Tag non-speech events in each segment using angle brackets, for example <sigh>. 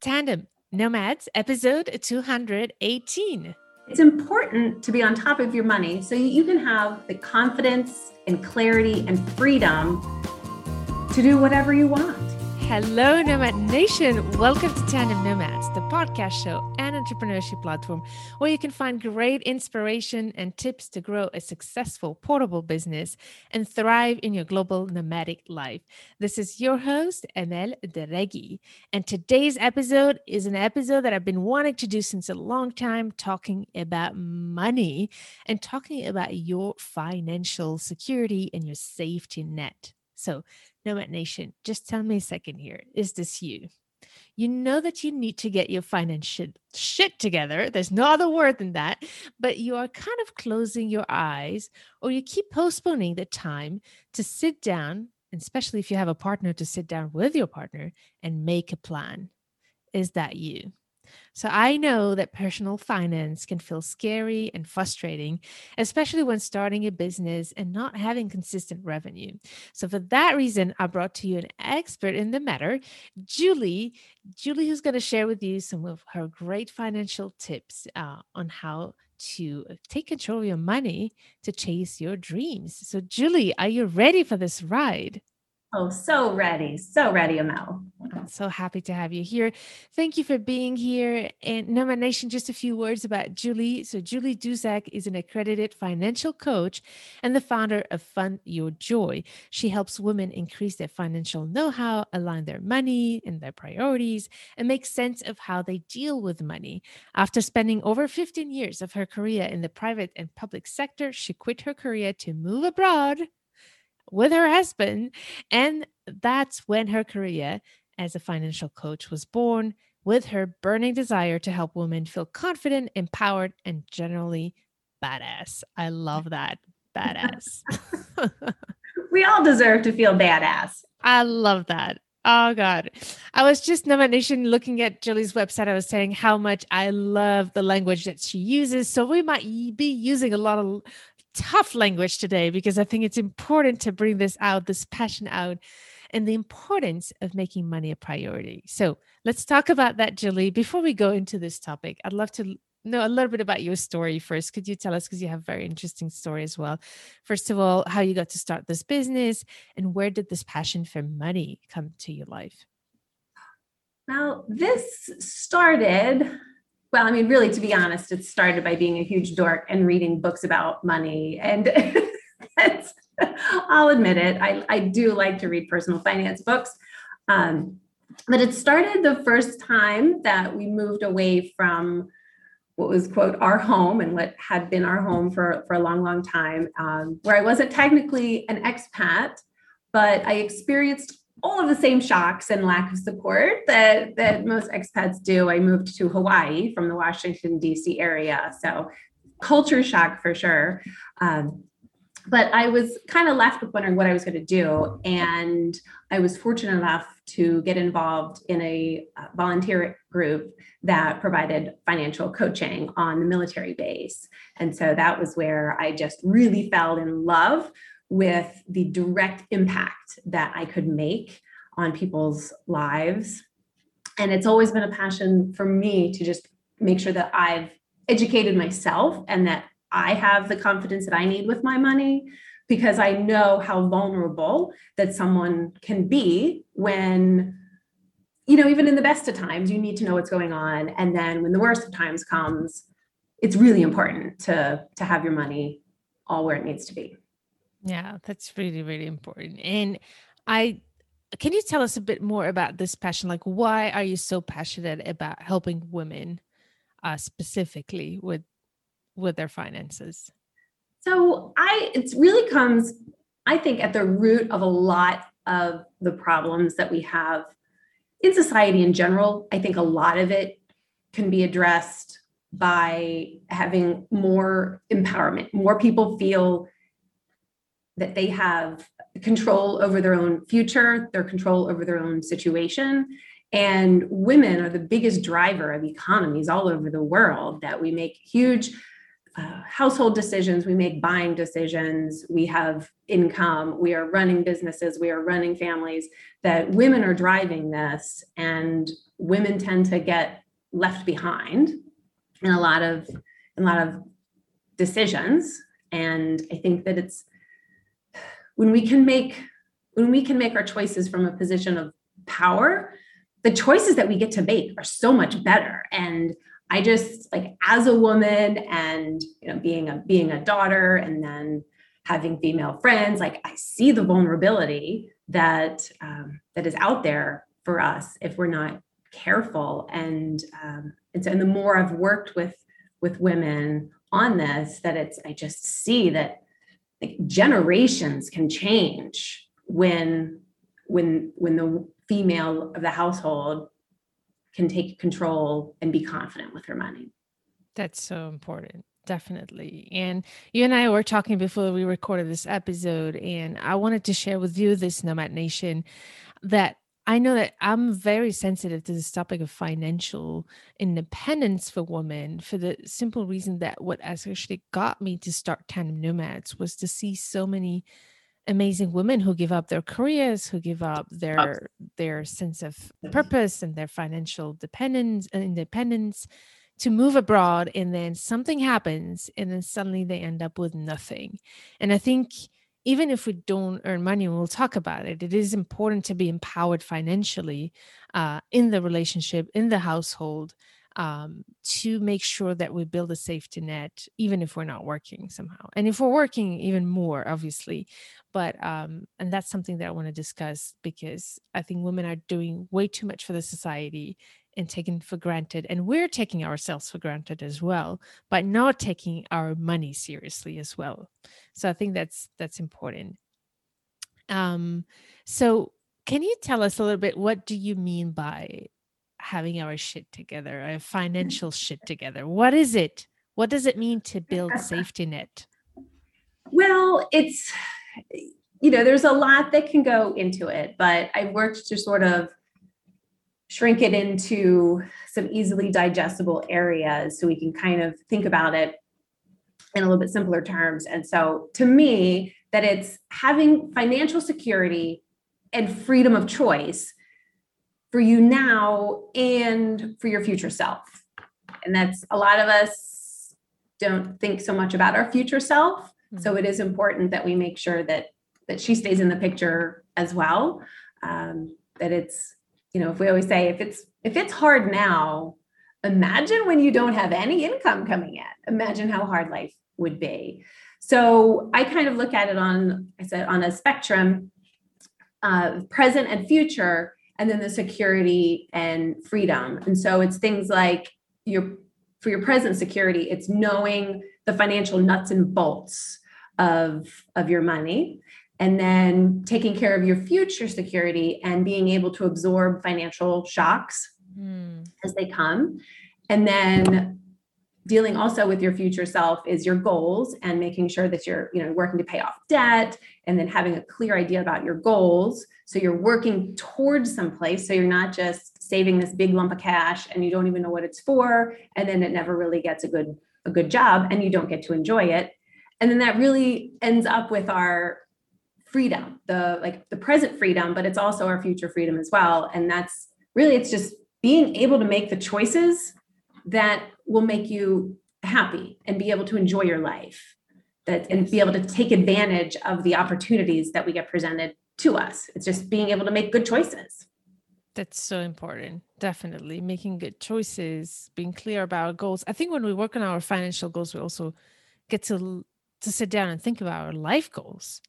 Tandem Nomads, episode 218. It's important to be on top of your money so you can have the confidence and clarity and freedom to do whatever you want. Hello, Nomad Nation. Welcome to Tandem Nomads, the podcast show and entrepreneurship platform where you can find great inspiration and tips to grow a successful portable business and thrive in your global nomadic life. This is your host, Amel Derragui. And today's episode is an episode that I've been wanting to do since a long time, talking about money and talking about your financial security and your safety net. So, Nomad Nation, just tell me a second here. Is this you? You know that you need to get your financial shit together. There's no other word than that. But you are kind of closing your eyes or you keep postponing the time to sit down, especially if you have a partner, to sit down with your partner and make a plan. Is that you? So I know that personal finance can feel scary and frustrating, especially when starting a business and not having consistent revenue. So for that reason, I brought to you an expert in the matter, Julie. Julie, who's going to share with you some of her great financial tips uh, on how to take control of your money to chase your dreams. So, Julie, are you ready for this ride? Oh, so ready. So ready, Amel. So happy to have you here. Thank you for being here. And Nomad Nation, just a few words about Julie. So, Julie Duzak is an accredited financial coach and the founder of Fund Your Joy. She helps women increase their financial know how, align their money and their priorities, and make sense of how they deal with money. After spending over 15 years of her career in the private and public sector, she quit her career to move abroad with her husband. And that's when her career as a financial coach was born, with her burning desire to help women feel confident, empowered, and generally badass. I love that. Badass. <laughs> we all deserve to feel badass. I love that. Oh God. I was just Nomad Nation looking at Julie's website. I was saying how much I love the language that she uses. So we might be using a lot of tough language today because I think it's important to bring this out, this passion out, and the importance of making money a priority. So let's talk about that, Julie. Before we go into this topic, I'd love to know a little bit about your story first. Could you tell us, because you have a very interesting story as well? First of all, how you got to start this business and where did this passion for money come to your life? Well, this started well, I mean, really, to be honest, it started by being a huge dork and reading books about money. And <laughs> <laughs> I'll admit it, I, I do like to read personal finance books. Um, but it started the first time that we moved away from what was quote our home and what had been our home for, for a long long time um, where i wasn't technically an expat but i experienced all of the same shocks and lack of support that that most expats do. I moved to Hawaii from the Washington D.C. area, so culture shock for sure. Um, but I was kind of left with wondering what I was going to do, and I was fortunate enough to get involved in a uh, volunteer group that provided financial coaching on the military base, and so that was where I just really fell in love with the direct impact that I could make on people's lives. And it's always been a passion for me to just make sure that I've educated myself and that I have the confidence that I need with my money because I know how vulnerable that someone can be when you know even in the best of times you need to know what's going on and then when the worst of times comes it's really important to to have your money all where it needs to be yeah, that's really, really important. And I can you tell us a bit more about this passion? Like, why are you so passionate about helping women, uh, specifically with with their finances? So I, it really comes, I think, at the root of a lot of the problems that we have in society in general. I think a lot of it can be addressed by having more empowerment. More people feel that they have control over their own future, their control over their own situation. And women are the biggest driver of economies all over the world, that we make huge uh, household decisions, we make buying decisions, we have income, we are running businesses, we are running families, that women are driving this. And women tend to get left behind in a lot of in a lot of decisions and i think that it's when we can make when we can make our choices from a position of power the choices that we get to make are so much better and i just like as a woman and you know being a being a daughter and then having female friends like i see the vulnerability that um, that is out there for us if we're not careful. And um, and so and the more i've worked with with women on this that it's i just see that like generations can change when when when the female of the household can take control and be confident with her money. That's so important definitely. And you and i were talking before we recorded this episode and i wanted to share with you this nomad nation that I know that I'm very sensitive to this topic of financial independence for women for the simple reason that what actually got me to start Tandem Nomads was to see so many amazing women who give up their careers, who give up their their sense of purpose and their financial dependence and independence to move abroad and then something happens and then suddenly they end up with nothing. And I think even if we don't earn money, we'll talk about it. It is important to be empowered financially uh, in the relationship, in the household, um, to make sure that we build a safety net, even if we're not working somehow. And if we're working, even more, obviously. But, um, and that's something that I want to discuss because I think women are doing way too much for the society and taken for granted and we're taking ourselves for granted as well by not taking our money seriously as well so i think that's that's important um so can you tell us a little bit what do you mean by having our shit together our mm-hmm. financial shit together. What is it? What does it mean to build <laughs> safety net? Well it's you know there's a lot that can go into it but i worked to sort of shrink it into some easily digestible areas so we can kind of think about it in a little bit simpler terms. And so to me, that it's having financial security and freedom of choice for you now and for your future self. And that's a lot of us don't think so much about our future self. Mm-hmm. So it is important that we make sure that that she stays in the picture as well. Um, that it's you know if we always say if it's if it's hard now imagine when you don't have any income coming in imagine how hard life would be so i kind of look at it on i said on a spectrum uh, present and future and then the security and freedom. And so it's things like your for your present security it's knowing the financial nuts and bolts of of your money and then taking care of your future security and being able to absorb financial shocks mm. as they come. And then dealing also with your future self is your goals and making sure that you're you know working to pay off debt and then having a clear idea about your goals so you're working towards some place. So you're not just saving this big lump of cash and you don't even know what it's for and then it never really gets a good a good job and you don't get to enjoy it. And then that really ends up with our freedom the like the present freedom but it's also our future freedom as well. And that's really it's just being able to make the choices that will make you happy and be able to enjoy your life that and be able to take advantage of the opportunities that we get presented to us it's just being able to make good choices that's so important definitely making good choices being clear about our goals i think when we work on our financial goals we also get to to sit down and think about our life goals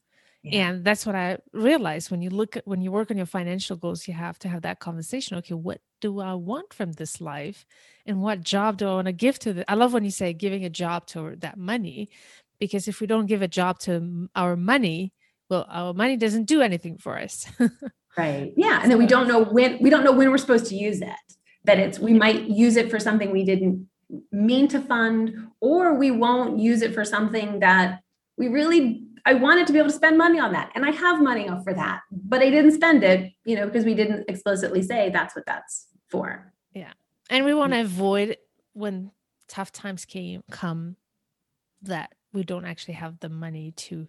yeah. And that's what I realized when you look at when you work on your financial goals, you have to have that conversation. Okay, what do I want from this life? And what job do I want to give to the I love when you say giving a job to that money, because if we don't give a job to our money, well, our money doesn't do anything for us. <laughs> right. Yeah. And then we don't know when we don't know when we're supposed to use it. That it's we might use it for something we didn't mean to fund, or we won't use it for something that we really I wanted to be able to spend money on that. And I have money for that, but I didn't spend it, you know, because we didn't explicitly say that's what that's for. Yeah. And we want to mm. avoid when tough times came come that we don't actually have the money to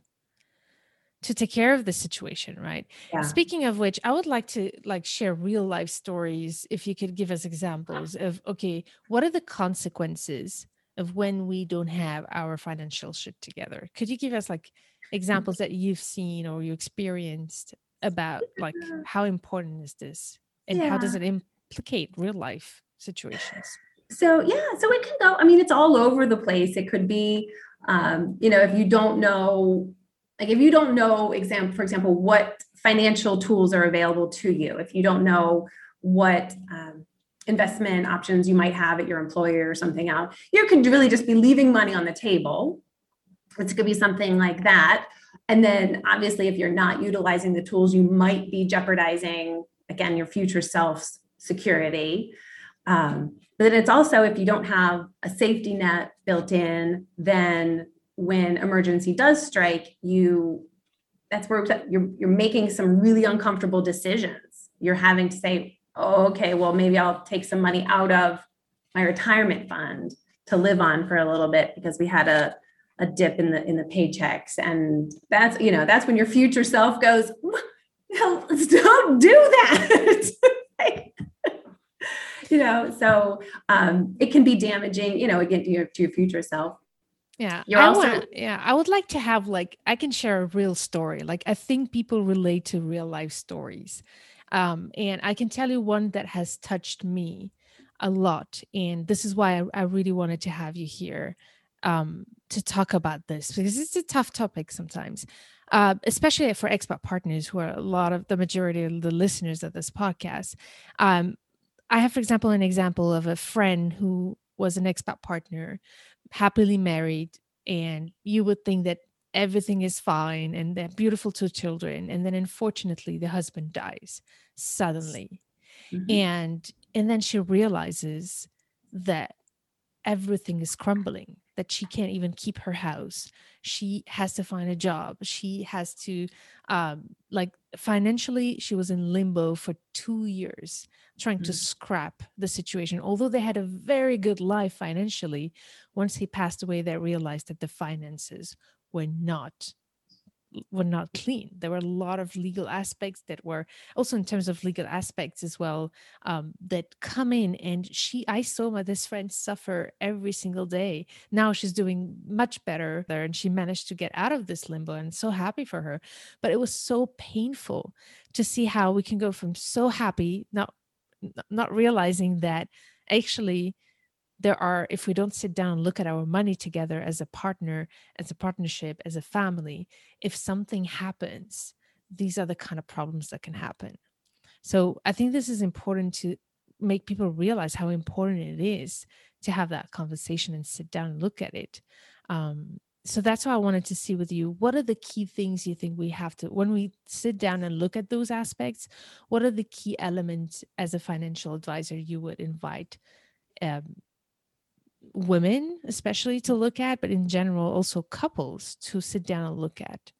to take care of the situation right? Yeah. speaking of which i would like to like share real life stories if you could give us examples of okay what are the consequences of when we don't have our financial shit together? Could you give us like examples that you've seen or you experienced about like how important is this and yeah. how does it implicate real life situations? So yeah so it can go i mean it's all over the place. It could be um, you know if you don't know like if you don't know example for example what financial tools are available to you if you don't know what um, investment options you might have at your employer or something out you could really just be leaving money on the table. It could be something like that. And then obviously if you're not utilizing the tools you might be jeopardizing again your future self's security. Um, but then it's also if you don't have a safety net built in then when emergency does strike, you that's where you're you're making some really uncomfortable decisions. You're having to say, oh, okay, well, maybe I'll take some money out of my retirement fund to live on for a little bit because we had a a dip in the in the paychecks. And that's you know that's when your future self goes no <laughs> don't do that. <laughs> You know so um, it can be damaging you know again to your, to your future self yeah. You're I also wanna, yeah, I would like to have like I can share a real story. Like I think people relate to real life stories. Um, and I can tell you one that has touched me a lot. And this is why I, I really wanted to have you here um, to talk about this because it's a tough topic sometimes. Uh, especially for expat partners who are a lot of the majority of the listeners of this podcast. Um, I have, for example, an example of a friend who was an expat partner happily married and you would think that everything is fine and they're beautiful two children and then unfortunately the husband dies suddenly mm-hmm. and and then she realizes that everything is crumbling that she can't even keep her house she has to find a job she has to um like financially she was in limbo for 2 years trying mm-hmm. to scrap the situation although they had a very good life financially once he passed away they realized that the finances were not were not clean. There were a lot of legal aspects that were also in terms of legal aspects as well um, that come in. And she, I saw my this friend suffer every single day. Now she's doing much better there, and she managed to get out of this limbo. And so happy for her. But it was so painful to see how we can go from so happy, not not realizing that actually there are if we don't sit down and look at our money together as a partner as a partnership as a family if something happens these are the kind of problems that can happen. So i think this is important to make people realize how important it is to have that conversation and sit down and look at it. Um, so that's why i wanted to see with you what are the key things you think we have to when we sit down and look at those aspects what are the key elements as a financial advisor you would invite um, women especially to look at but in general also couples to sit down and look at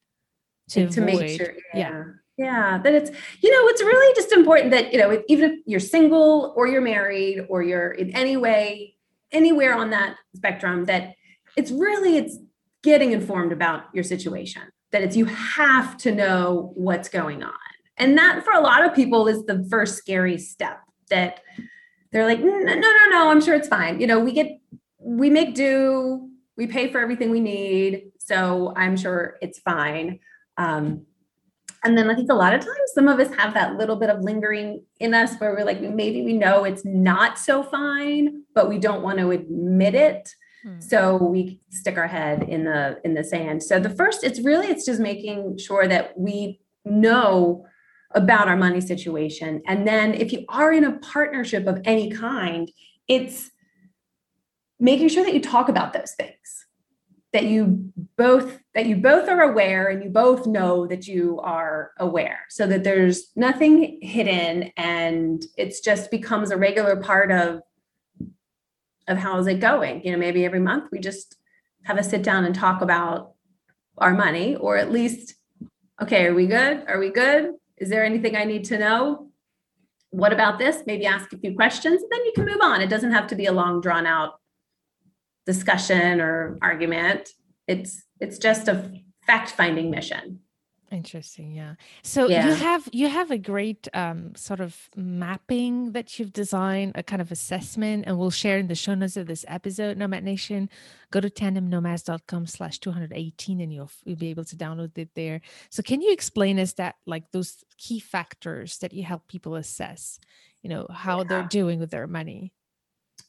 to, to make sure yeah. yeah. Yeah that it's you know it's really just important that you know even if you're single or you're married or you're in any way anywhere on that spectrum that it's really it's getting informed about your situation. That it's you have to know what's going on. And that for a lot of people is the first scary step that they're like no no no no i'm sure it's fine. You know we get we make do we pay for everything we need so i'm sure it's fine. Um, and then i think a lot of times some of us have that little bit of lingering in us where we're like maybe we know it's not so fine but we don't want to admit it. Hmm. so we stick our head in the in the sand. So the first it's really it's just making sure that we know about our money situation. And then if you are in a partnership of any kind it's making sure that you talk about those things that you both that you both are aware and you both know that you are aware so that there's nothing hidden and it's just becomes a regular part of of how's it going. You know maybe every month we just have a sit down and talk about our money or at least okay are we good? Are we good? Is there anything i need to know? What about this? Maybe ask a few questions and then you can move on. It doesn't have to be a long drawn out discussion or argument. It's it's just a fact finding mission. Interesting, yeah. So Yeah. you have you have a great um, sort of mapping that you've designed, a kind of assessment, and we'll share in the show notes of this episode. Nomad Nation, go to tandemnomads.com slash 218 and you'll, you'll be able to download it there. So can you explain us that like those key factors that you help people assess, you know, how they're doing with their money?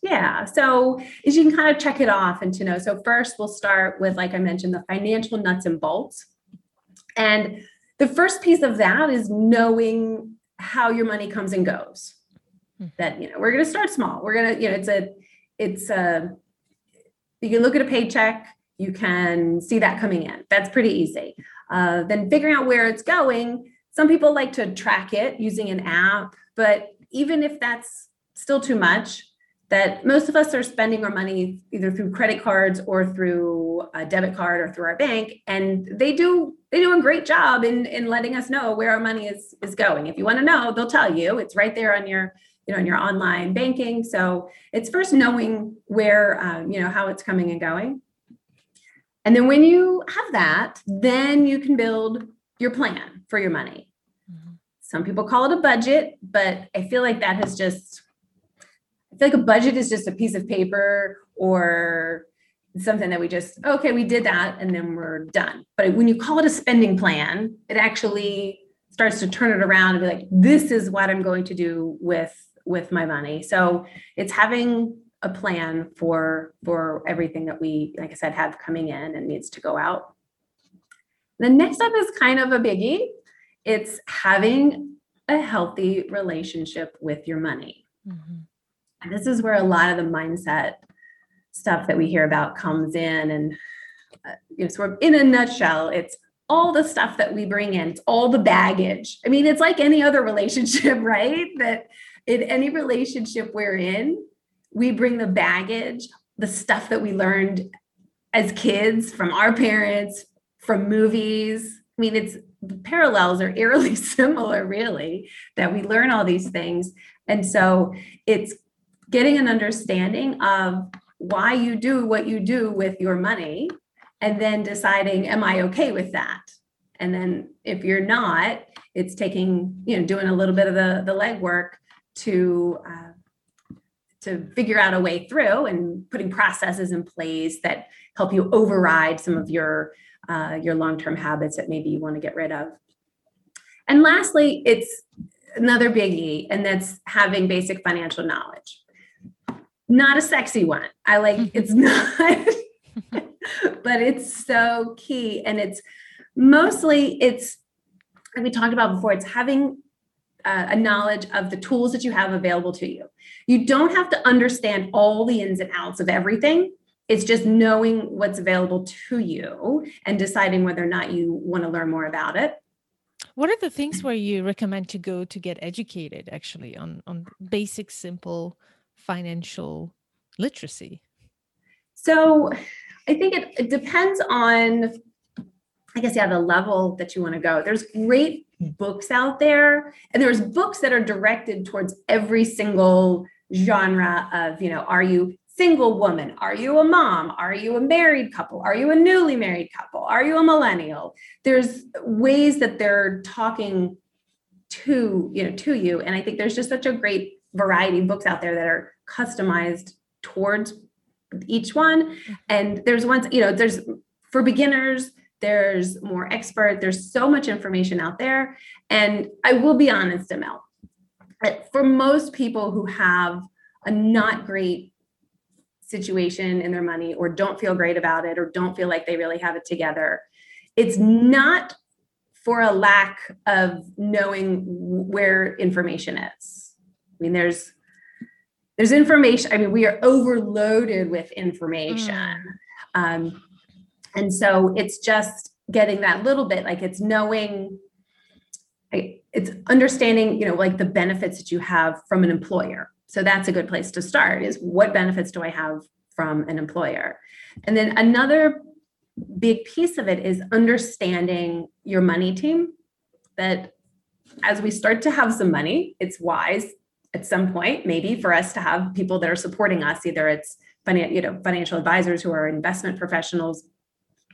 Yeah. So as you can kind of check it off and to know. So first we'll start with, like I mentioned, the financial nuts and bolts. And the first piece of that is knowing how your money comes and goes. Hmm. That, you know, we're going to start small. We're going to, you know, it's a, it's a, you can look at a paycheck, you can see that coming in. That's pretty easy. Uh, then figuring out where it's going. Some people like to track it using an app, but even if that's still too much, that most of us are spending our money either through credit cards or through a debit card or through our bank and they do they do a great job in in letting us know where our money is is going. If you want to know they'll tell you. It's right there on your you know on your online banking. So it's first knowing where um, you know how it's coming and going. And then when you have that then you can build your plan for your money. Mhm. some people call it a budget but i feel like that has just feel like a budget is just a piece of paper or something that we just, okay, we did that and then we're done. But when you call it a spending plan, it actually starts to turn it around and be like, this is what I'm going to do with with my money. So it's having a plan for for everything that we, like I said, have coming in and needs to go out. The next up is kind of a biggie. It's having a healthy relationship with your money. Mhm. And this is where a lot of the mindset stuff that we hear about comes in. And uh, you know, sort of in a nutshell, it's all the stuff that we bring in, it's all the baggage. I mean, it's like any other relationship, <laughs> right? That in any relationship we're in, we bring the baggage, the stuff that we learned as kids from our parents, from movies. I mean, it's the parallels are eerily <laughs> similar, really, that we learn all these things. And so it's getting an understanding of why you do what you do with your money and then deciding am i okay with that? And then if you're not it's taking you know doing a little bit of the the legwork to uh, to figure out a way through and putting processes in place that help you override some of your uh, your long-term habits that maybe you want to get rid of. And lastly it's another biggie and that's having basic financial knowledge not a sexy one. I like it's <laughs> not, but it's so key. And it's mostly it's like we talked about before, it's having uh, a knowledge of the tools that you have available to you. You don't have to understand all the ins and outs of everything. It's just knowing what's available to you and deciding whether or not you want to learn more about it. What are the things where you recommend to go to get educated actually on on basic simple financial literacy? So I think it, it depends on, I guess, yeah, the level that you want to go. There's great books out there, and there's books that are directed towards every single genre of, you know, are you single woman? Are you a mom? Are you a married couple? Are you a newly married couple? Are you a millennial? There's ways that they're talking to, you know, to you. And I think there's just such a great variety of books out there that are customized towards each one. Mm-hmm. And there's ones you know there's for beginners there's more expert there's so much information out there. And i will be honest Emil, for most people who have a not great situation in their money or don't feel great about it or don't feel like they really have it together it's not for a lack of knowing where information is. I mean there's there's information i mean we are overloaded with information. Mm. um, and so it's just getting that little bit like it's knowing it's understanding you know like the benefits that you have from an employer. So that's a good place to start is what benefits do i have from an employer? And then another big piece of it is understanding your money team that as we start to have some money it's wise at some point maybe for us to have people that are supporting us either it's you know financial advisors who are investment professionals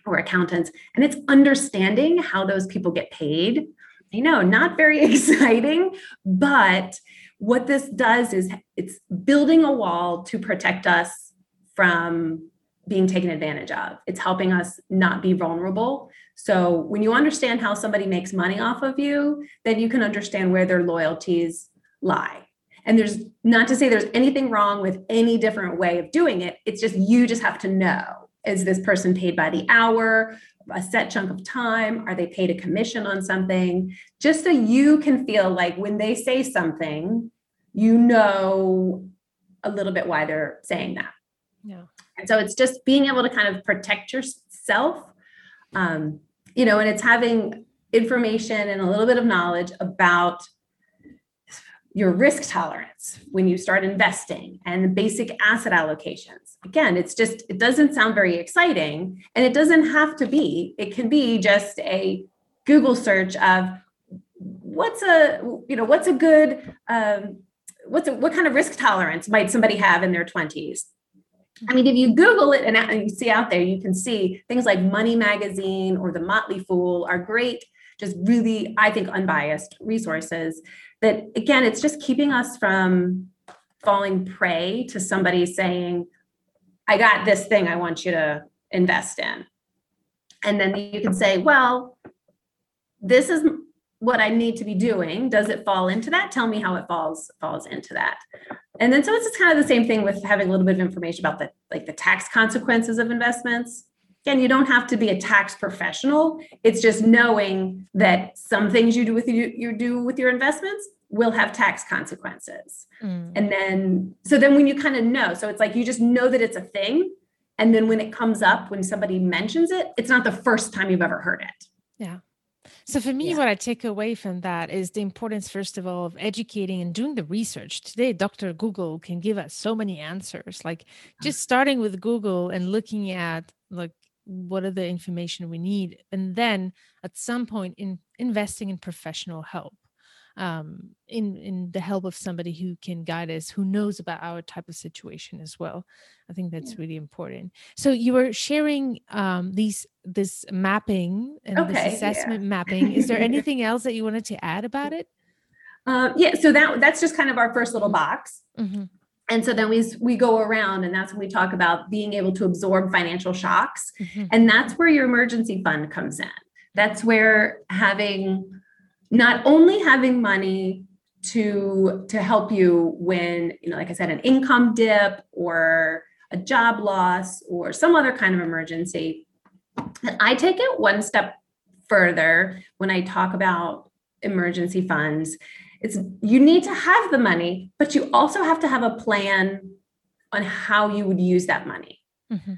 or accountants, and it's understanding how those people get paid. I know, not very <laughs> exciting, but what this does is it's building a wall to protect us from being taken advantage of. It's helping us not be vulnerable. So when you understand how somebody makes money off of you, then you can understand where their loyalties lie. And there's not to say there's anything wrong with any different way of doing it. It's just you just have to know is this person paid by the hour, a set chunk of time? Are they paid a commission on something? Just so you can feel like when they say something, you know a little bit why they're saying that. Yeah. And so it's just being able to kind of protect yourself, um, you know, and it's having information and a little bit of knowledge about your risk tolerance when you start investing and the basic asset allocations. Again, it's just, it doesn't sound very exciting and it doesn't have to be. It can be just a Google search of what's a, you know, what's a good, um, what's a, what kind of risk tolerance might somebody have in their 20s? I mean, if you Google it and you see out there, you can see things like Money Magazine or The Motley Fool are great, just really, I think, unbiased resources that again it's just keeping us from falling prey to somebody saying i got this thing i want you to invest in. And then you can say well this is what i need to be doing. Does it fall into that? Tell me how it falls falls into that. And then so it's kind of the same thing with having a little bit of information about the like the tax consequences of investments again you don't have to be a tax professional it's just knowing that some things you do with you, you do with your investments will have tax consequences mm. and then so then when you kind of know so it's like you just know that it's a thing and then when it comes up when somebody mentions it it's not the first time you've ever heard it yeah so for me, yeah. what I take away from that is the importance, first of all, of educating and doing the research. Today, Dr. Google can give us so many answers. Like just starting with Google and looking at like what are the information we need and then at some point in investing in professional help um, in in the help of somebody who can guide us who knows about our type of situation as well. I think that's yeah. really important. So you were sharing um, these this mapping and okay, this assessment yeah. mapping. Is there <laughs> anything else that you wanted to add about it? Uh, yeah so that that's just kind of our first little box. Mm-hmm and so then we we go around and that's when we talk about being able to absorb financial shocks mm-hmm. and that's where your emergency fund comes in that's where having not only having money to to help you when you know like i said an income dip or a job loss or some other kind of emergency and i take it one step further when i talk about emergency funds it's you need to have the money, but you also have to have a plan on how you would use that money. Mm-hmm.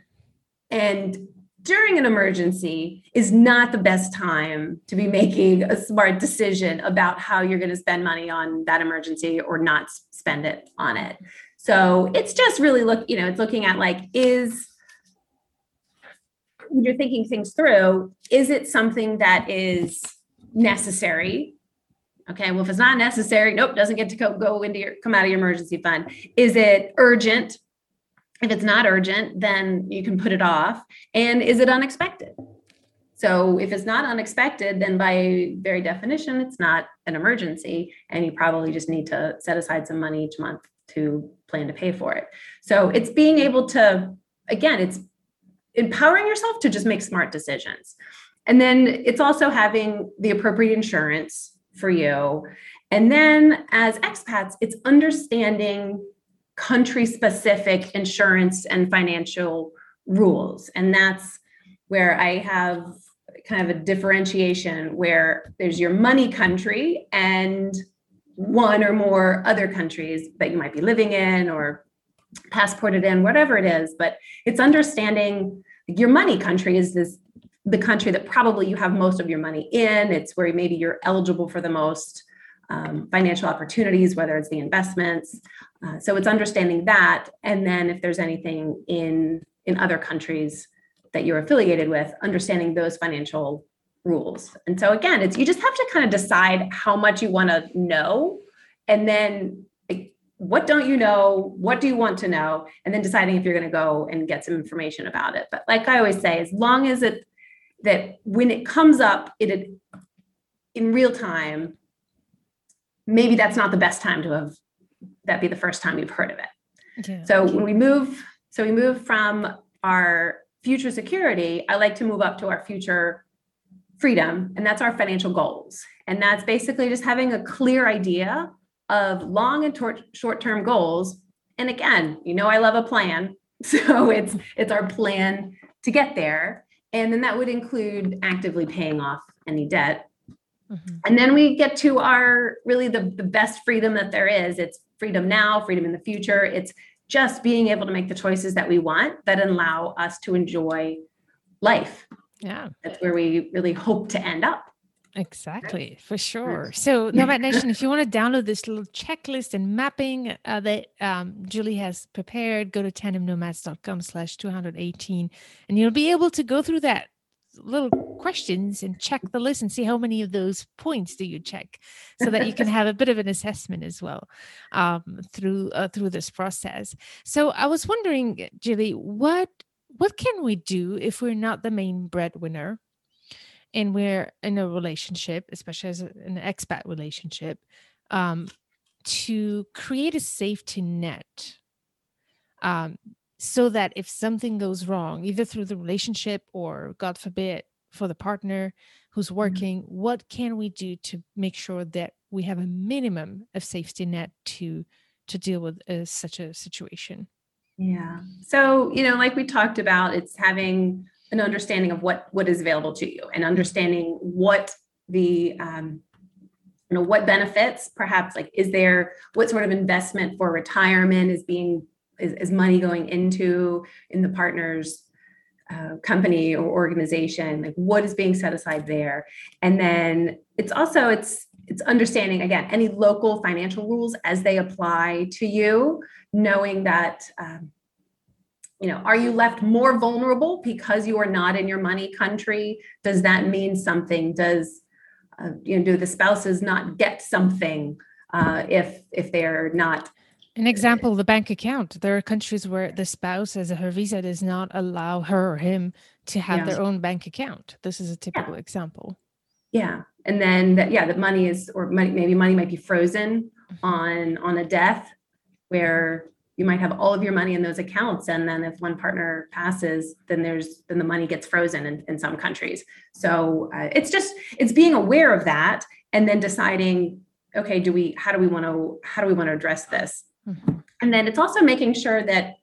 And during an emergency is not the best time to be making a smart decision about how you're going to spend money on that emergency or not spend it on it. So it's just really look, you know, it's looking at like, is when you're thinking things through, is it something that is necessary Okay, well, if it's not necessary, nope, doesn't get to go, go into your come out of your emergency fund. Is it urgent? If it's not urgent, then you can put it off. And is it unexpected? So if it's not unexpected, then by very definition, it's not an emergency, and you probably just need to set aside some money each month to plan to pay for it. So it's being able to, again, it's empowering yourself to just make smart decisions. And then it's also having the appropriate insurance for you. And then as expats, it's understanding country specific insurance and financial rules. And that's where I have kind of a differentiation where there's your money country and one or more other countries that you might be living in or passported in, whatever it is. But it's understanding your money country is this the country that probably you have most of your money in. It's where maybe you're eligible for the most um, financial opportunities, whether it's the investments. Uh, so it's understanding that, and then if there's anything in in other countries that you're affiliated with, understanding those financial rules. And so again, it's you just have to kind of decide how much you want to know, and then what don't you know what do you want to know and then deciding if you're going to go and get some information about it but like i always say as long as it that when it comes up it in real time maybe that's not the best time to have that be the first time you've heard of it. Yeah. so when we move so we move from our future security i like to move up to our future freedom and that's our financial goals. And that's basically just having a clear idea of long and tor- short-term goals. And again you know i love a plan <laughs> so it's it's our plan to get there and then that would include actively paying off any debt. Mm-hmm. and then we get to our really the, the best freedom that there is. It's freedom now freedom in the future. It's just being able to make the choices that we want that allow us to enjoy life. Yeah. That's where we really hope to end up Exactly, for sure. So, <laughs> Nomad Nation, if you want to download this little checklist and mapping uh, that um, Julie has prepared, go to tandemnomads.com slash 218, and you'll be able to go through that little questions and check the list and see how many of those points do you check so that you can <laughs> have a bit of an assessment as well um, through uh, through this process. So i was wondering julie what what can we do if we're not the main breadwinner and we're in a relationship, especially as an expat relationship, um, to create a safety net um, so that if something goes wrong, either through the relationship or, God forbid, for the partner who's mm-hmm. working, mm-hmm. what can we do to make sure that we have a minimum of safety net to to deal with uh, such a situation? Yeah. So, you know, like we talked about, it's having an understanding of what what is available to you and understanding what the um, you know what benefits perhaps like is there what sort of investment for retirement is being is, is money going into in the partner's uh, company or organization? Like what is being set aside there? And then it's also it's it's understanding again any local financial rules as they apply to you knowing that um, you know are you left more vulnerable because you are not in your money country does that mean something does uh, you know do the spouses not get something uh, if if they're not an example the bank account there are countries where the spouse as her visa does not allow her or him to have yeah. their own bank account this is a typical yeah. example yeah and then that yeah the money is or money, maybe money might be frozen mm-hmm. on on a death where you might have all of your money in those accounts and then if one partner passes then there's then the money gets frozen in, in some countries so uh, it's just it's being aware of that and then deciding okay do we how do we want to how do we want to address this mm-hmm. and then it's also making sure that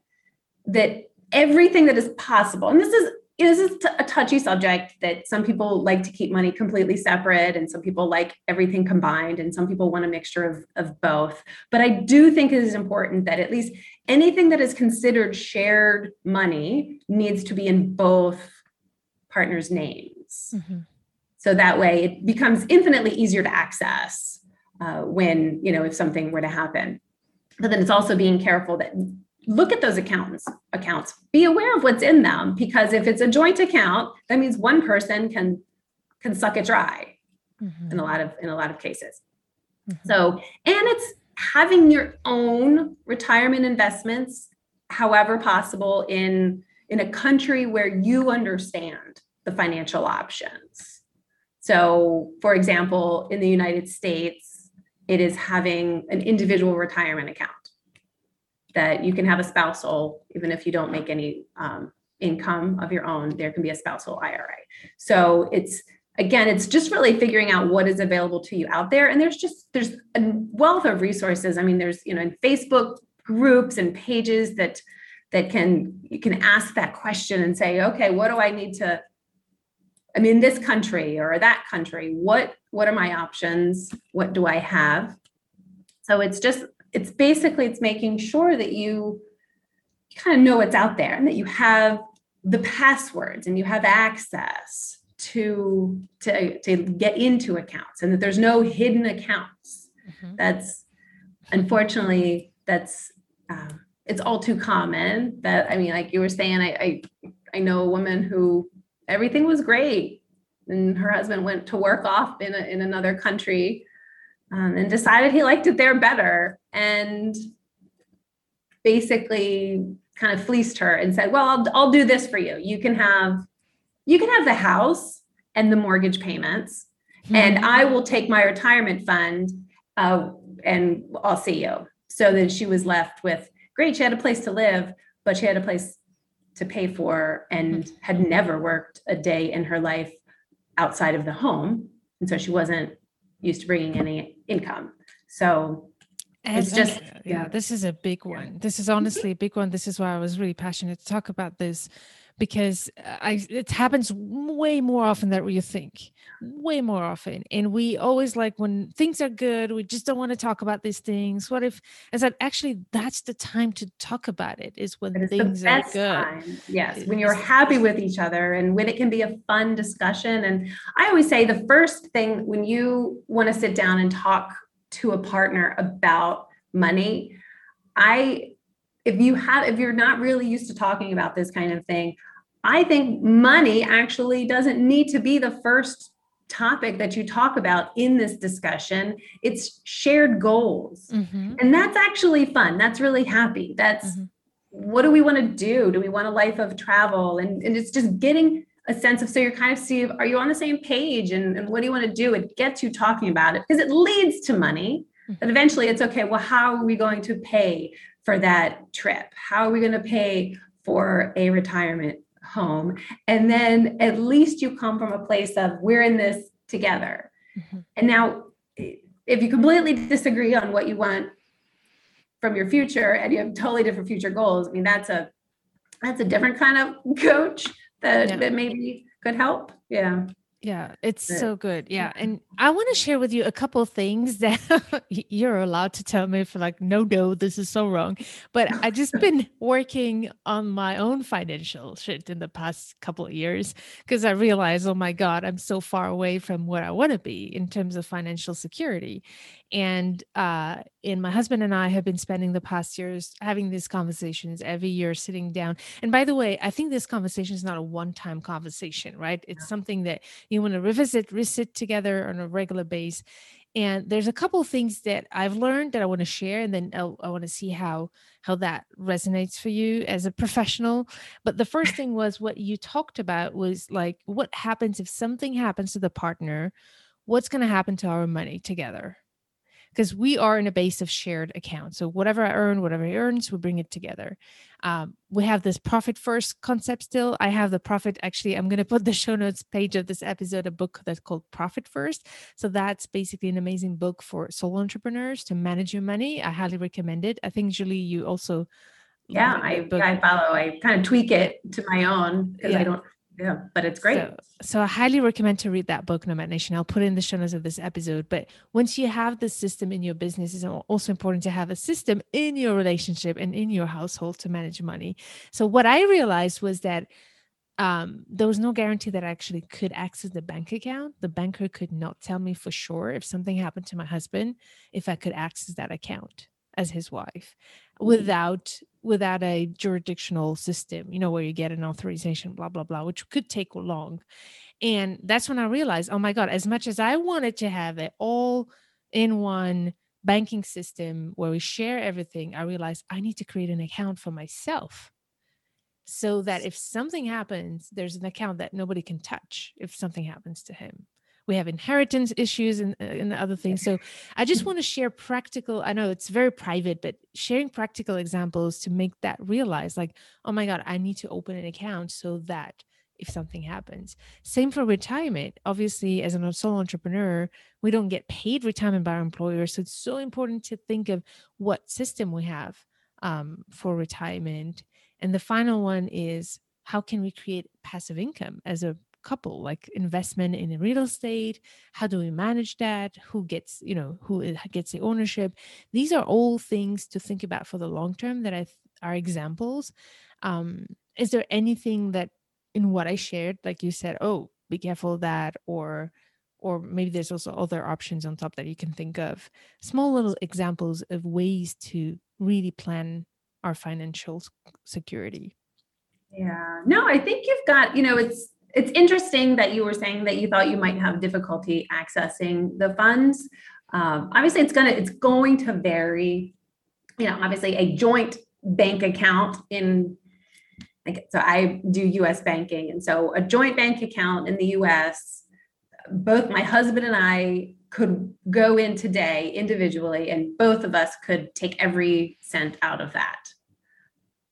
that everything that is possible and this is this is a touchy subject that some people like to keep money completely separate and some people like everything combined and some people want a mixture of, of both. But i do think it is important that at least anything that is considered shared money needs to be in both partners names. Mm-hmm. so that way it becomes infinitely easier to access uh, when you know if something were to happen. But then it's also being careful that look at those accountants accounts be aware of what's in them because if it's a joint account that means one person can can suck it dry mm-hmm. in a lot of in a lot of cases mm-hmm. so and it's having your own retirement investments however possible in in a country where you understand the financial options so for example in the united states it is having an individual retirement account that you can have a spousal, even if you don't make any um, income of your own, there can be a spousal IRA. So it's again, it's just really figuring out what is available to you out there. And there's just there's a wealth of resources. I mean, there's you know in Facebook groups and pages that that can you can ask that question and say, okay, what do I need to I'm in this country or that country. What what are my options? What do I have? So it's just it's basically it's making sure that you, kind of know what's out there and that you have the passwords and you have access to to to get into accounts and that there's no hidden accounts mm-hmm. that's unfortunately that's um, it's all too common that i mean like you were saying I, I i know a woman who everything was great and her husband went to work off in a, in another country um, and decided he liked it there better and basically kind of fleeced her and said, Well, I'll, I'll do this for you. You can have you can have the house and the mortgage payments, mm-hmm. and I will take my retirement fund uh, and I'll see you. So that she was left with great, she had a place to live, but she had a place to pay for and mm-hmm. had never worked a day in her life outside of the home. And so she wasn't used to bringing any income. So it's just yeah, yeah, this is a big one. This is honestly a big one. This is why I was really passionate to talk about this because I it happens way more often than you think, way more often. And we always like when things are good, we just don't want to talk about these things. What if I said actually that's the time to talk about it is when things are good. Time. Yes, when you're happy with each other and when it can be a fun discussion. And I always say the first thing when you want to sit down and talk to a partner about money, I if you have if you're not really used to talking about this kind of thing i think money actually doesn't need to be the first topic that you talk about in this discussion it's shared goals mm-hmm. and that's actually fun that's really happy that's mm-hmm. what do we want to do do we want a life of travel and, and it's just getting a sense of so you're kind of see are you on the same page and, and what do you want to do it gets you talking about it because it leads to money mm-hmm. but eventually it's okay well how are we going to pay for that trip? How are we going to pay for a retirement home? And then at least you come from a place of we're in this together. Mm-hmm. And now, if you completely disagree on what you want from your future and you have totally different future goals, I mean, that's a that's a different kind of coach that, yeah. that maybe could help. Yeah. Yeah, it's so good. Yeah. Mm-hmm. And I want to share with you a couple of things <laughs> that you're allowed to tell me for like, no, no, this is so wrong. But I just <laughs> been working on my own financial shit in the past couple of years because I realized, oh my God, I'm so far away from where I want to be in terms of financial security. And uh and my husband and I have been spending the past years having these conversations every year, sitting down. And by the way, I think this conversation is not a one-time conversation, right? It's something that you want to revisit, resit together on a regular base. And there's a couple of things that I've learned that I want to share, and then I'll, i want to see how how that resonates for you as a professional. But the first thing <laughs> was what you talked about was like what happens if something happens to the partner. What's going to happen to our money together? Because we are in a base of shared accounts. So whatever I earn, whatever he earns, we bring it together. Um, we have this profit first concept still. I have the profit. Actually, I'm going to put the show notes page of this episode, a book that's called Profit First. So that's basically an amazing book for solo entrepreneurs to manage your money. I highly recommend it. I think Julie, you also. Yeah, I, I follow. I kind of tweak it to my own because yeah. I don't yeah but it's great. So, so, i highly recommend to read that book nomad nation i'll put it in the show notes of this episode. But once you have the system in your business it's also important to have a system in your relationship and in your household to manage money. So what i realized was that um, there was no guarantee that I actually could access the bank account. The banker could not tell me for sure if something happened to my husband, if I could access that account as his wife Mm-hmm. without without a jurisdictional system you know where you get an authorization blah blah blah which could take long. And that's when i realized oh my god as much as i wanted to have it all in one banking system where we share everything i realized i need to create an account for myself so that if something happens there's an account that nobody can touch if something happens to him we have inheritance issues and, uh, and other things. So i just want to share practical i know it's very private but sharing practical examples to make that realize like oh my god i need to open an account so that if something happens. Same for retirement. Obviously as a solo entrepreneur we don't get paid retirement by our employer so it's so important to think of what system we have um, for retirement. And the final one is how can we create passive income as a couple like investment in real estate? How do we manage that? Who gets you know who gets the ownership? These are all things to think about for the long term that I th- are examples. Um is there anything that in what i shared like you said oh be careful of that or or maybe there's also other options on top that you can think of? Small little examples of ways to really plan our financial security. Yeah. No i think you've got you know it's it's interesting that you were saying that you thought you might have difficulty accessing the funds. Um, obviously, it's gonna it's going to vary. You know, obviously, a joint bank account in like so I do US banking and so a joint bank account in the US both my husband and I could go in today individually and both of us could take every cent out of that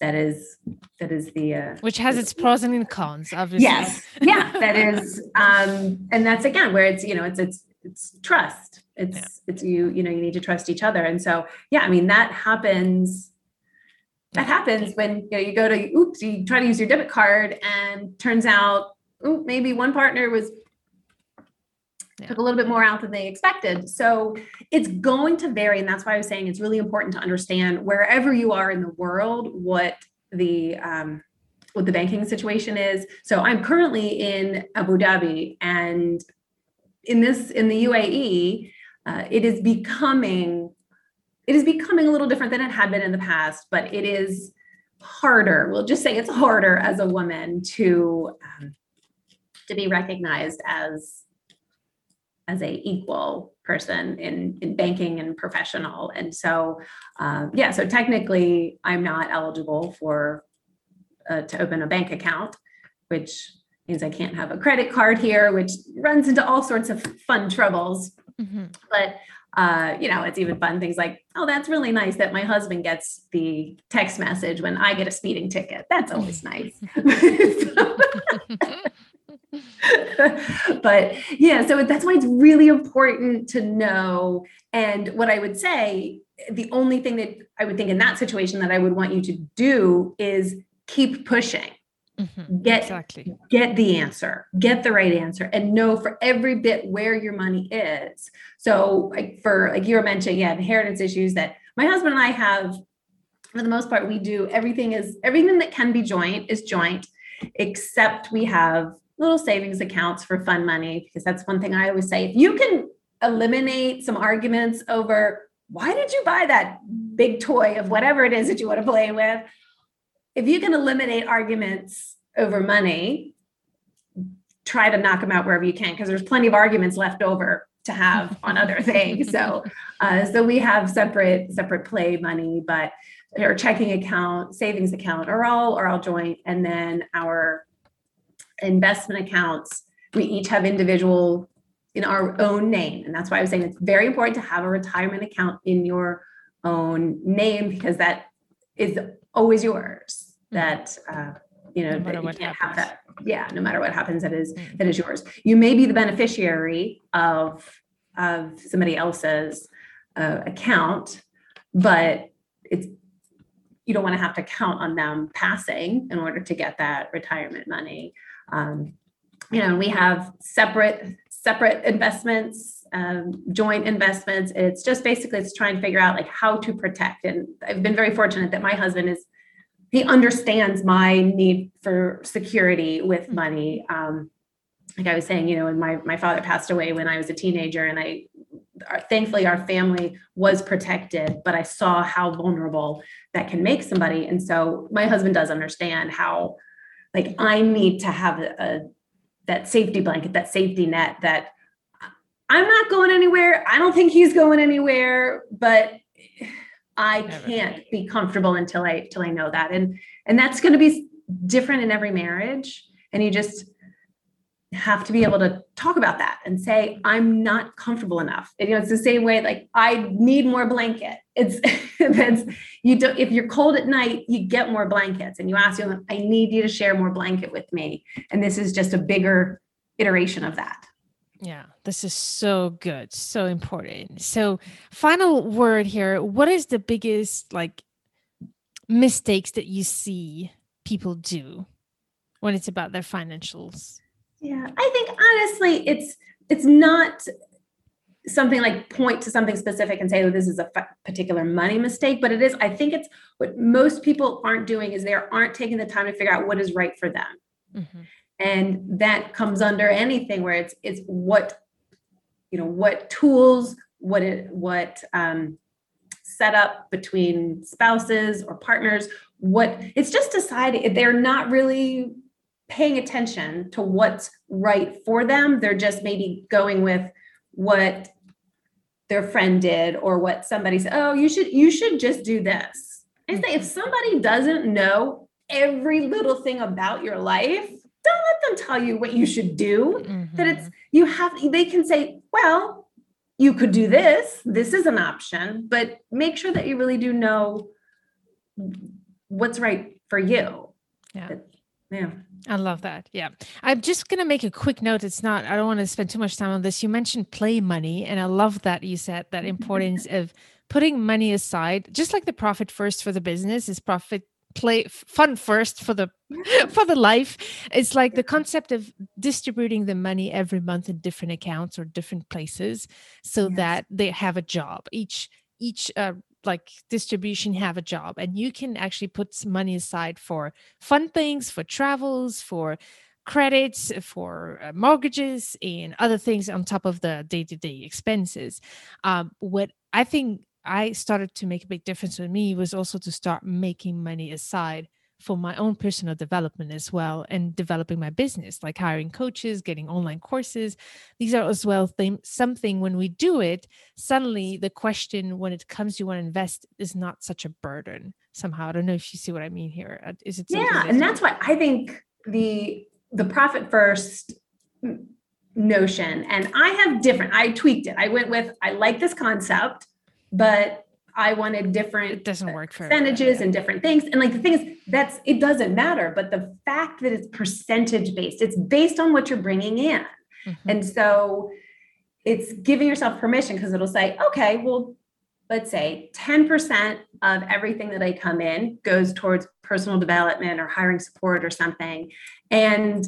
that is that is the uh, which has its pros and cons obviously. Yes. Yeah that is um and that's again where it's you know it's it's it's trust. It's yeah. it's you you know you need to trust each other. And so yeah i mean that happens that happens when you know you go to oops you try to use your debit card and turns out ooh, maybe one partner was yeah. took a little bit more out than they expected so it's going to vary and that's why i was saying it's really important to understand wherever you are in the world what the um, what the banking situation is so i'm currently in abu dhabi and in this in the uae uh, it is becoming it is becoming a little different than it had been in the past, but it is harder. We'll just say it's harder as a woman to um, to be recognized as as a equal person in in banking and professional. And so, um, yeah, so technically, I'm not eligible for uh, to open a bank account, which means I can't have a credit card here, which runs into all sorts of fun troubles. Mm-hmm. But uh, you know, it's even fun things like, oh, that's really nice that my husband gets the text message when I get a speeding ticket. That's always <laughs> nice. <laughs> <laughs> but yeah, so that's why it's really important to know. And what I would say, the only thing that I would think in that situation that I would want you to do is keep pushing Mm-hmm. Get exactly. get the answer, get the right answer, and know for every bit where your money is. So, like for like you were mentioning, yeah, inheritance issues that my husband and I have. For the most part, we do everything is everything that can be joint is joint, except we have little savings accounts for fun money because that's one thing I always say. If you can eliminate some arguments over why did you buy that big toy of whatever it is that you want to play with if you can eliminate arguments over money, try to knock them out wherever you can because there's plenty of arguments left over to have <laughs> on other things. So, uh, so we have separate separate play money, but our checking account, savings account are all are all joint, and then our investment accounts we each have individual in our own name, and that's why I was saying it's very important to have a retirement account in your own name because that is always yours. That uh, you know no that you can't happens. have that. Yeah no matter what happens that is mm-hmm. that is yours. You may be the beneficiary of of somebody else's uh, account but it's you don't want to have to count on them passing in order to get that retirement money um, you know we have separate separate investments um, joint investments it's just basically it's trying to figure out like how to protect and i've been very fortunate that my husband is he understands my need for security with mm-hmm. money. Um, like I was saying, you know, and my my father passed away when I was a teenager, and I our, thankfully our family was protected, but I saw how vulnerable that can make somebody, and so my husband does understand how, like, I need to have a, a that safety blanket, that safety net that I'm not going anywhere. I don't think he's going anywhere, but I can't be comfortable until I until I know that. And and that's going to be different in every marriage. And you just have to be able to talk about that and say, I'm not comfortable enough. And, you know, it's the same way, like I need more blanket. It's <laughs> that's you don't if you're cold at night, you get more blankets and you ask them, I need you to share more blanket with me. And this is just a bigger iteration of that. Yeah, this is so good, so important. So, final word here. What is the biggest like mistakes that you see people do when it's about their financials? Yeah, I think honestly, it's it's not something like point to something specific and say, "Oh, this is a particular money mistake," but it is. I think it's what most people aren't doing is they aren't taking the time to figure out what is right for them. Mm-hmm and that comes under anything where it's it's what you know what tools what it what um, set up between spouses or partners what it's just deciding they're not really paying attention to what's right for them they're just maybe going with what their friend did or what somebody said oh you should you should just do this and say if somebody doesn't know every little thing about your life. Don't let them tell you what you should do. Mm-hmm. That it's you have they can say, well, you could do this. This is an option, but make sure that you really do know what's right for you. Yeah. Yeah. I love that. Yeah. I'm just going to make a quick note. It's not, I don't want to spend too much time on this. You mentioned play money, and I love that you said that importance of putting money aside, just like the profit first for the business is profit play fun first for the <laughs> for the life it's like the concept of distributing the money every month in different accounts or different places so yes. that they have a job each each uh, like distribution have a job and you can actually put money aside for fun things for travels for credits for uh, mortgages and other things on top of the day-to-day expenses. Um, what i think i started to make a big difference with me was also to start making money aside for my own personal development as well and developing my business like hiring coaches getting online courses. These are as well th- something when we do it suddenly the question when it comes to want to invest is not such a burden somehow. I don't know if you see what i mean here. Uh, it yeah and that's why i think the the profit first notion and i have different i tweaked it. I went with i like this concept but I wanted different it doesn't work for percentages and different things. And like the thing is, that's it doesn't matter. But the fact that it's percentage based, it's based on what you're bringing in. Mm-hmm. And so it's giving yourself permission because it'll say, okay, well, let's say 10% of everything that I come in goes towards personal development or hiring support or something. And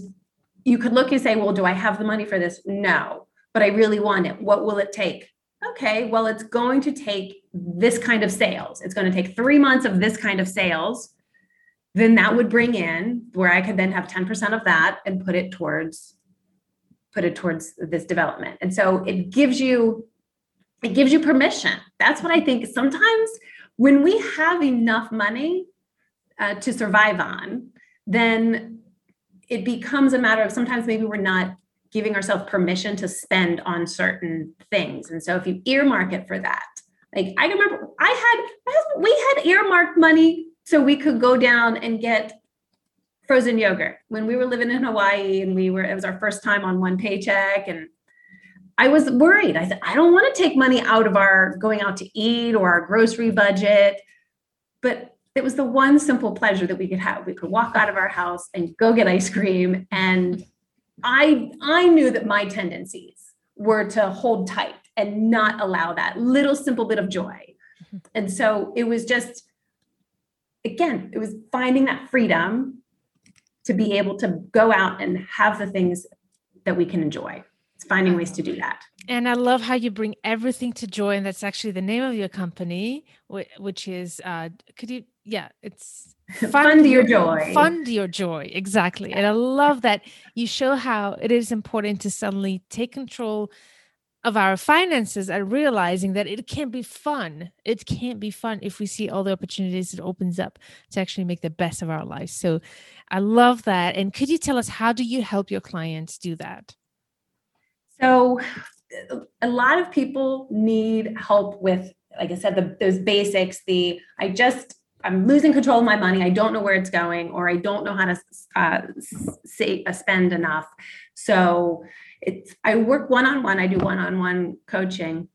you could look and say, well, do I have the money for this? No, but I really want it. What will it take? okay, well, it's going to take this kind of sales. It's going to take three months of this kind of sales. Then that would bring in where I could then have 10% of that and put it towards put it towards this development. And so it gives you it gives you permission. That's what I think sometimes when we have enough money uh, to survive on, then it becomes a matter of sometimes maybe we're not giving ourselves permission to spend on certain things. And so if you earmark it for that, like I remember I had my husband, we had earmarked money so we could go down and get frozen yogurt when we were living in Hawaii and we were it was our first time on one paycheck and I was worried. I said I don't want to take money out of our going out to eat or our grocery budget. But it was the one simple pleasure that we could have. We could walk out of our house and go get ice cream and I I knew that my tendencies were to hold tight and not allow that little simple bit of joy. Mm-hmm. And so it was just again, it was finding that freedom to be able to go out and have the things that we can enjoy. It's finding ways to do that. And I love how you bring everything to joy, and that's actually the name of your company, which is uh, could you? Yeah, it's <laughs> fund, fund your, your joy. Fund your joy, exactly. And I love that you show how it is important to suddenly take control of our finances and realizing that it can't be fun. It can't be fun if we see all the opportunities it opens up to actually make the best of our lives. So I love that. And could you tell us how do you help your clients do that? So a lot of people need help with like I said, the, those basics, the I just I'm losing control of my money. I don't know where it's going, or I don't know how to uh, say, uh, spend enough. So it's I work one on one. I do one on one coaching,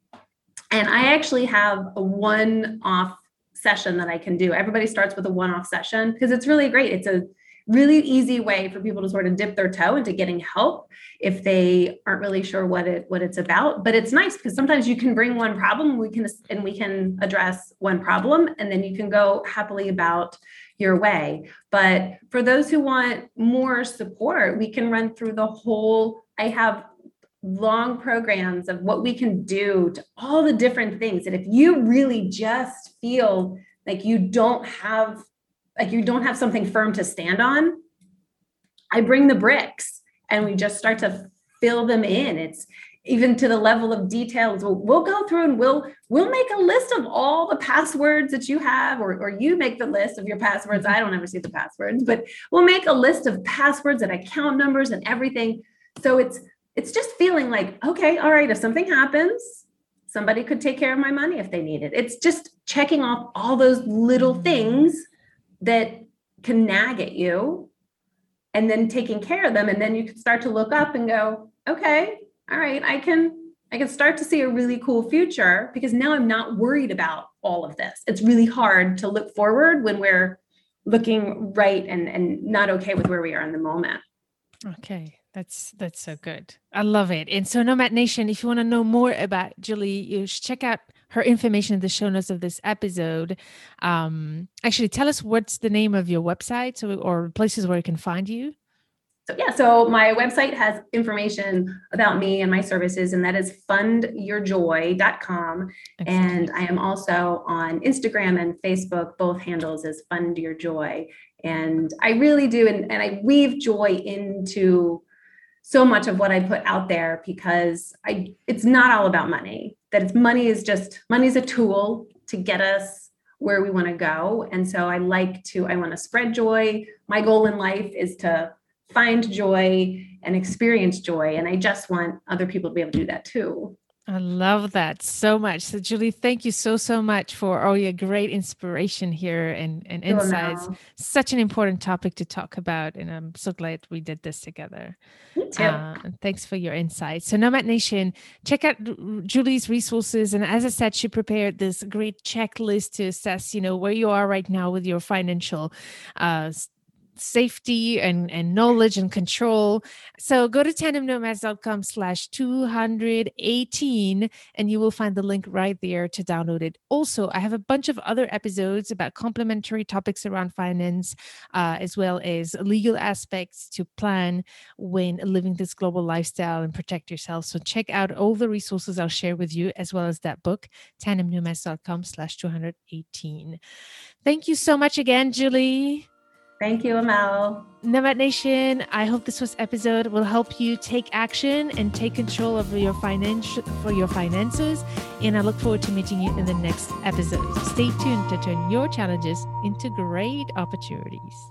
and I actually have a one off session that I can do. Everybody starts with a one off session because it's really great. It's a really easy way for people to sort of dip their toe into getting help if they aren't really sure what it what it's about but it's nice because sometimes you can bring one problem we can and we can address one problem and then you can go happily about your way but for those who want more support we can run through the whole i have long programs of what we can do to all the different things and if you really just feel like you don't have like you don't have something firm to stand on, I bring the bricks and we just start to fill them in. It's even to the level of details. We'll, we'll go through and we'll we'll make a list of all the passwords that you have, or, or you make the list of your passwords. I don't ever see the passwords, but we'll make a list of passwords and account numbers and everything. So it's it's just feeling like, okay, all right, if something happens, somebody could take care of my money if they need it. It's just checking off all those little things that can nag at you and then taking care of them. And then you can start to look up and go okay all right i can i can start to see a really cool future because now i'm not worried about all of this. It's really hard to look forward when we're looking right and and not okay with where we are in the moment. Okay that's that's so good i love it and so nomad nation if you want to know more about julie you should check out her information in the show notes of this episode. Um, actually, tell us what's the name of your website so, or places where you can find you. So yeah, so my website has information about me and my services, and that is fundyourjoy.com. Excellent. And I am also on Instagram and Facebook, both handles as Fund Your Joy. And I really do, and, and I weave joy into so much of what I put out there because I it's not all about money. That it's money is just money is a tool to get us where we want to go. And so I like to I want to spread joy. My goal in life is to find joy and experience joy and I just want other people to be able to do that too. I love that so much. So, Julie, thank you so, so much for all your great inspiration here and, and insights. Such an important topic to talk about. And I'm so glad we did this together. Me too. Uh, thanks for your insights. So, Nomad Nation, check out Julie's resources. And as I said, she prepared this great checklist to assess, you know, where you are right now with your financial uh, safety and, and knowledge and control. So go to tandemnomads.com slash 218 and you will find the link right there to download it. Also, I have a bunch of other episodes about complementary topics around finance, uh, as well as legal aspects to plan when living this global lifestyle and protect yourself. So check out all the resources I'll share with you, as well as that book, tandemnomads.com slash 218. Thank you so much again, Julie. Thank you, Amel. Nomad Nation, I hope this was episode will help you take action and take control of your financial for your finances. And I look forward to meeting you in the next episode. Stay tuned to turn your challenges into great opportunities.